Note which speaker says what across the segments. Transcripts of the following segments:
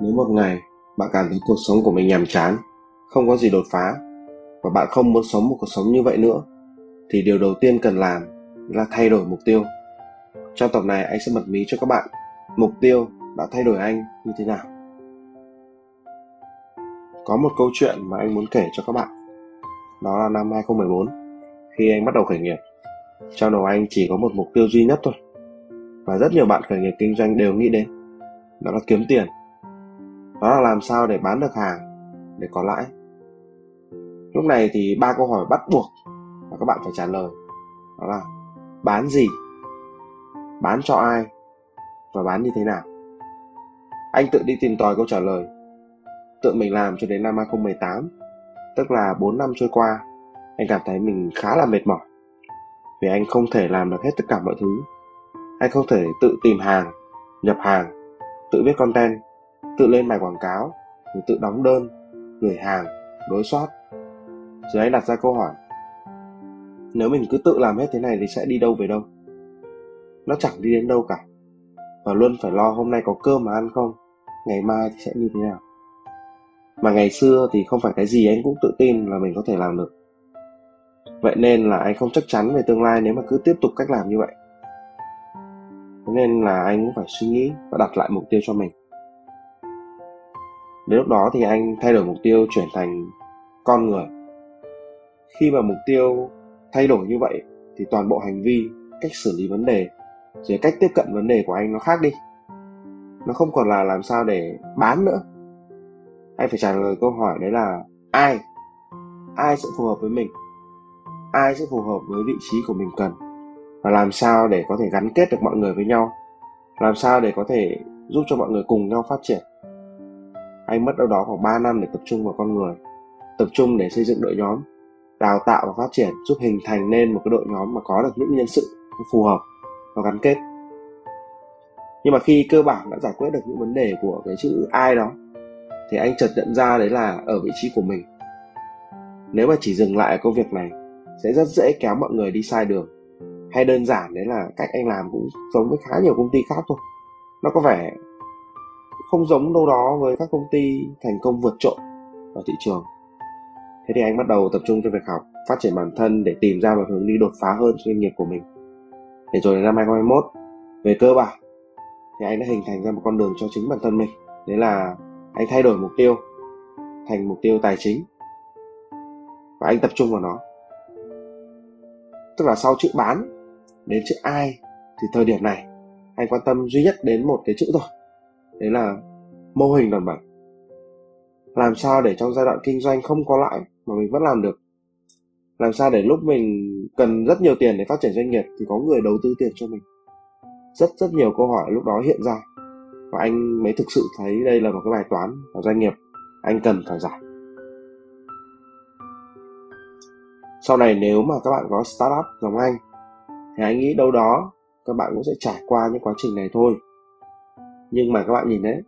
Speaker 1: Nếu một ngày bạn cảm thấy cuộc sống của mình nhàm chán, không có gì đột phá và bạn không muốn sống một cuộc sống như vậy nữa thì điều đầu tiên cần làm là thay đổi mục tiêu. Trong tập này anh sẽ bật mí cho các bạn mục tiêu đã thay đổi anh như thế nào. Có một câu chuyện mà anh muốn kể cho các bạn. Đó là năm 2014 khi anh bắt đầu khởi nghiệp. Trong đầu anh chỉ có một mục tiêu duy nhất thôi. Và rất nhiều bạn khởi nghiệp kinh doanh đều nghĩ đến. Đó là kiếm tiền đó là làm sao để bán được hàng, để có lãi. Lúc này thì ba câu hỏi bắt buộc mà các bạn phải trả lời. Đó là, bán gì? Bán cho ai? Và bán như thế nào? Anh tự đi tìm tòi câu trả lời. Tự mình làm cho đến năm 2018 tức là 4 năm trôi qua, anh cảm thấy mình khá là mệt mỏi. Vì anh không thể làm được hết tất cả mọi thứ. Anh không thể tự tìm hàng, nhập hàng, tự viết content tự lên bài quảng cáo rồi tự đóng đơn, gửi hàng, đối soát. Rồi anh đặt ra câu hỏi, nếu mình cứ tự làm hết thế này thì sẽ đi đâu về đâu? Nó chẳng đi đến đâu cả, và luôn phải lo hôm nay có cơm mà ăn không, ngày mai thì sẽ như thế nào? Mà ngày xưa thì không phải cái gì anh cũng tự tin là mình có thể làm được. Vậy nên là anh không chắc chắn về tương lai nếu mà cứ tiếp tục cách làm như vậy. Thế nên là anh cũng phải suy nghĩ và đặt lại mục tiêu cho mình đến lúc đó thì anh thay đổi mục tiêu chuyển thành con người. Khi mà mục tiêu thay đổi như vậy thì toàn bộ hành vi, cách xử lý vấn đề, rồi cách tiếp cận vấn đề của anh nó khác đi. Nó không còn là làm sao để bán nữa. Anh phải trả lời câu hỏi đấy là ai? Ai sẽ phù hợp với mình? Ai sẽ phù hợp với vị trí của mình cần? Và làm sao để có thể gắn kết được mọi người với nhau? Làm sao để có thể giúp cho mọi người cùng nhau phát triển? Anh mất đâu đó khoảng 3 năm để tập trung vào con người, tập trung để xây dựng đội nhóm, đào tạo và phát triển, giúp hình thành nên một cái đội nhóm mà có được những nhân sự phù hợp và gắn kết. Nhưng mà khi cơ bản đã giải quyết được những vấn đề của cái chữ ai đó, thì anh chợt nhận ra đấy là ở vị trí của mình. Nếu mà chỉ dừng lại ở công việc này, sẽ rất dễ kéo mọi người đi sai đường. Hay đơn giản đấy là cách anh làm cũng giống với khá nhiều công ty khác thôi. Nó có vẻ không giống đâu đó với các công ty thành công vượt trội ở thị trường. Thế thì anh bắt đầu tập trung cho việc học, phát triển bản thân để tìm ra một hướng đi đột phá hơn cho doanh nghiệp của mình. Để rồi đến năm 2021 về cơ bản, thì anh đã hình thành ra một con đường cho chính bản thân mình. Đấy là anh thay đổi mục tiêu, thành mục tiêu tài chính, và anh tập trung vào nó. Tức là sau chữ bán đến chữ ai thì thời điểm này, anh quan tâm duy nhất đến một cái chữ thôi đấy là mô hình đòn bẩy làm sao để trong giai đoạn kinh doanh không có lãi mà mình vẫn làm được? Làm sao để lúc mình cần rất nhiều tiền để phát triển doanh nghiệp thì có người đầu tư tiền cho mình? Rất rất nhiều câu hỏi lúc đó hiện ra và anh mới thực sự thấy đây là một cái bài toán ở doanh nghiệp anh cần phải giải. Sau này nếu mà các bạn có startup giống anh, thì anh nghĩ đâu đó các bạn cũng sẽ trải qua những quá trình này thôi nhưng mà các bạn nhìn đấy,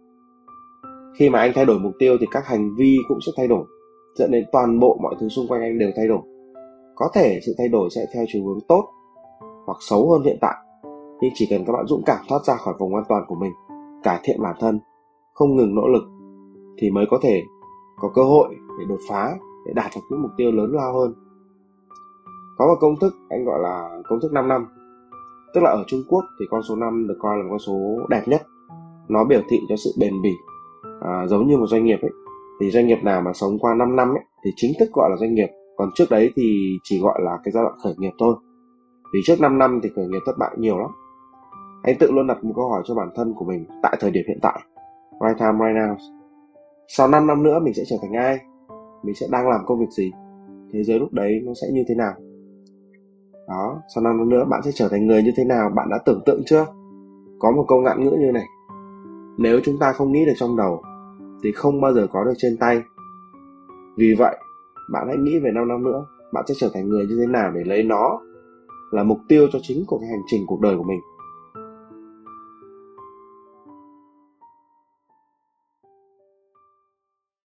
Speaker 1: khi mà anh thay đổi mục tiêu thì các hành vi cũng sẽ thay đổi, dẫn đến toàn bộ mọi thứ xung quanh anh đều thay đổi. Có thể sự thay đổi sẽ theo chiều hướng tốt hoặc xấu hơn hiện tại, nhưng chỉ cần các bạn dũng cảm thoát ra khỏi vùng an toàn của mình, cải thiện bản thân, không ngừng nỗ lực thì mới có thể có cơ hội để đột phá, để đạt được những mục tiêu lớn lao hơn. Có một công thức anh gọi là công thức 5 năm, tức là ở Trung Quốc thì con số 5 được coi là một con số đẹp nhất nó biểu thị cho sự bền bỉ. À, giống như một doanh nghiệp ấy thì doanh nghiệp nào mà sống qua 5 năm ấy thì chính thức gọi là doanh nghiệp. Còn trước đấy thì chỉ gọi là cái giai đoạn khởi nghiệp thôi. Vì trước 5 năm thì khởi nghiệp thất bại nhiều lắm. Anh tự luôn đặt một câu hỏi cho bản thân của mình tại thời điểm hiện tại. Right time right now. Sau 5 năm nữa mình sẽ trở thành ai? Mình sẽ đang làm công việc gì? Thế giới lúc đấy nó sẽ như thế nào? Đó sau 5 năm nữa bạn sẽ trở thành người như thế nào? Bạn đã tưởng tượng chưa? Có một câu ngạn ngữ như này nếu chúng ta không nghĩ được trong đầu, thì không bao giờ có được trên tay. Vì vậy, bạn hãy nghĩ về 5 năm nữa, bạn sẽ trở thành người như thế nào để lấy nó là mục tiêu cho chính của cái hành trình cuộc đời của mình.